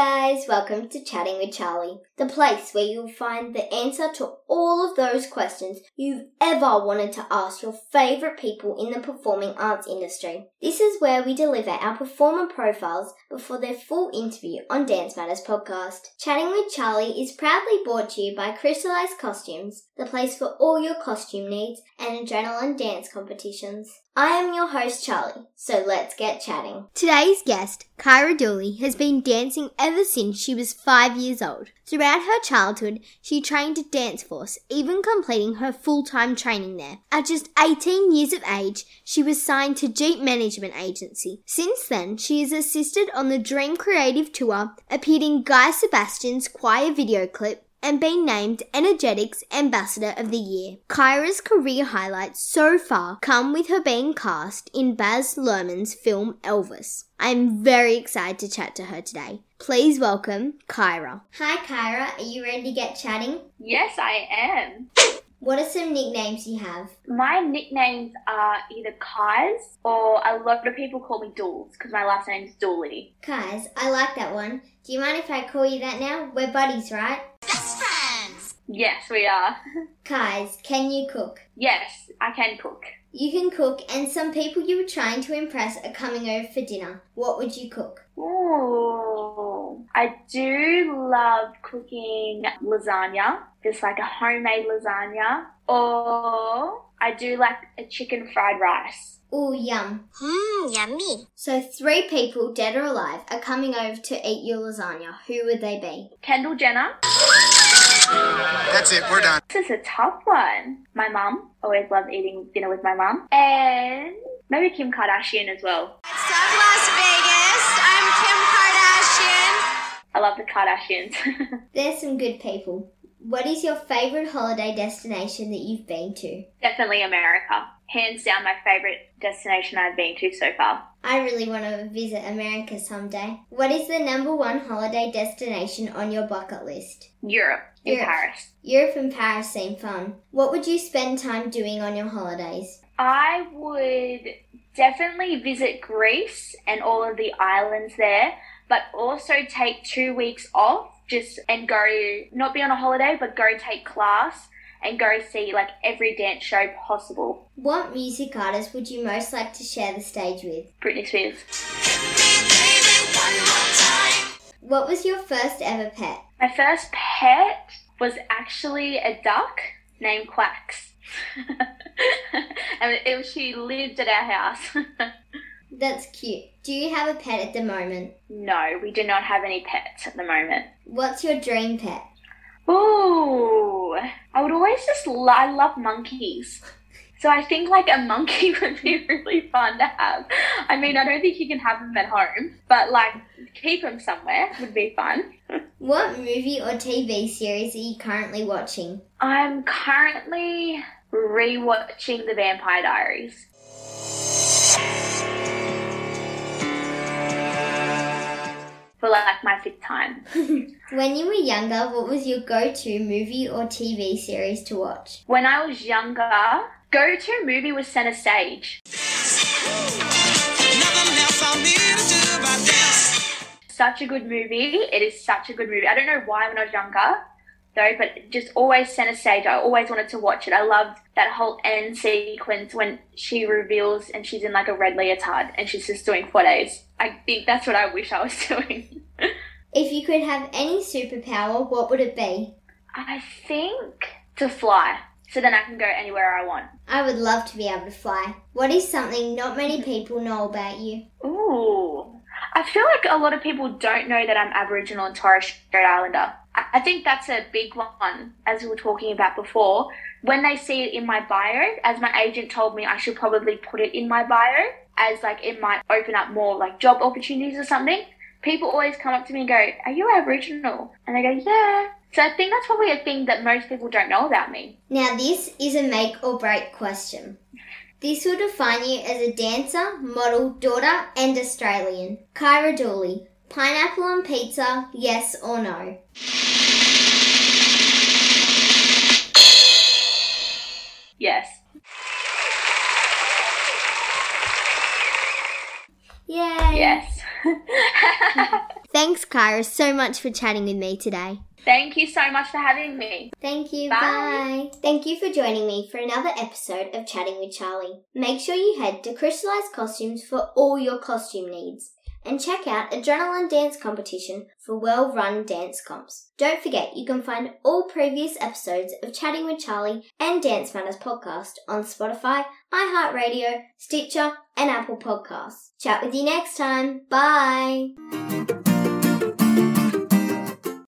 guys, welcome to Chatting with Charlie, the place where you'll find the answer to all of those questions you've ever wanted to ask your favourite people in the performing arts industry. This is where we deliver our performer profiles before their full interview on Dance Matters podcast. Chatting with Charlie is proudly brought to you by Crystallized Costumes, the place for all your costume needs and adrenaline dance competitions. I am your host, Charlie, so let's get chatting. Today's guest, Kyra Dooley, has been dancing ever since she was five years old. Throughout her childhood, she trained at Dance Force, even completing her full time training there. At just 18 years of age, she was signed to Jeep Management Agency. Since then, she has assisted on the Dream Creative Tour, appeared in Guy Sebastian's choir video clip, and been named Energetiks Ambassador of the Year. Kyra's career highlights so far come with her being cast in Baz Luhrmann's film Elvis. I'm very excited to chat to her today. Please welcome Kyra. Hi Kyra, are you ready to get chatting? Yes, I am. What are some nicknames you have? My nicknames are either Kais or a lot of people call me Dools because my last name's Dooley. Kais, I like that one. Do you mind if I call you that now? We're buddies, right? Best friends! Yes, we are. Kais, can you cook? yes, I can cook. You can cook, and some people you were trying to impress are coming over for dinner. What would you cook? Ooh. I do love cooking lasagna, just like a homemade lasagna. Or I do like a chicken fried rice. Ooh, yum. Mmm, yummy. So, three people, dead or alive, are coming over to eat your lasagna. Who would they be? Kendall Jenner. That's it, we're done. This is a tough one. My mum. Always loved eating dinner with my mum. And maybe Kim Kardashian as well. What's up, Las Vegas? I'm Kim Kardashian. I love the Kardashians. They're some good people. What is your favourite holiday destination that you've been to? Definitely America. Hands down my favourite destination I've been to so far. I really want to visit America someday. What is the number one holiday destination on your bucket list? Europe, in Europe. Paris. Europe and Paris seem fun. What would you spend time doing on your holidays? I would definitely visit Greece and all of the islands there, but also take two weeks off just and go, not be on a holiday, but go take class and go see like every dance show possible. What music artist would you most like to share the stage with? Britney Spears. What was your first ever pet? My first pet was actually a duck named Quacks. and it, she lived at our house. That's cute. Do you have a pet at the moment? no, we do not have any pets at the moment. What's your dream pet? Ooh, I would always just lo- I love monkeys. So I think like a monkey would be really fun to have. I mean, I don't think you can have them at home, but like keep them somewhere would be fun. What movie or TV series are you currently watching? I'm currently rewatching The Vampire Diaries. Like my fifth time. When you were younger, what was your go to movie or TV series to watch? When I was younger, go to movie was Center Stage. such a good movie. It is such a good movie. I don't know why when I was younger, though, but just always center stage. I always wanted to watch it. I loved that whole end sequence when she reveals and she's in like a red leotard and she's just doing photos. I think that's what I wish I was doing. If you could have any superpower, what would it be? I think to fly. So then I can go anywhere I want. I would love to be able to fly. What is something not many people know about you? Ooh. I feel like a lot of people don't know that I'm Aboriginal and Torres Strait Islander. I I think that's a big one, as we were talking about before. When they see it in my bio, as my agent told me, I should probably put it in my bio, as like it might open up more like job opportunities or something. People always come up to me and go, Are you Aboriginal? And I go, Yeah. So I think that's probably a thing that most people don't know about me. Now, this is a make or break question. This will define you as a dancer, model, daughter, and Australian. Kyra Dooley. Pineapple on pizza, yes or no? Kyra, so much for chatting with me today. Thank you so much for having me. Thank you. Bye. Bye. Thank you for joining me for another episode of Chatting with Charlie. Make sure you head to Crystallized Costumes for all your costume needs. And check out Adrenaline Dance Competition for well run dance comps. Don't forget, you can find all previous episodes of Chatting with Charlie and Dance Matters podcast on Spotify, iHeartRadio, Stitcher, and Apple Podcasts. Chat with you next time. Bye.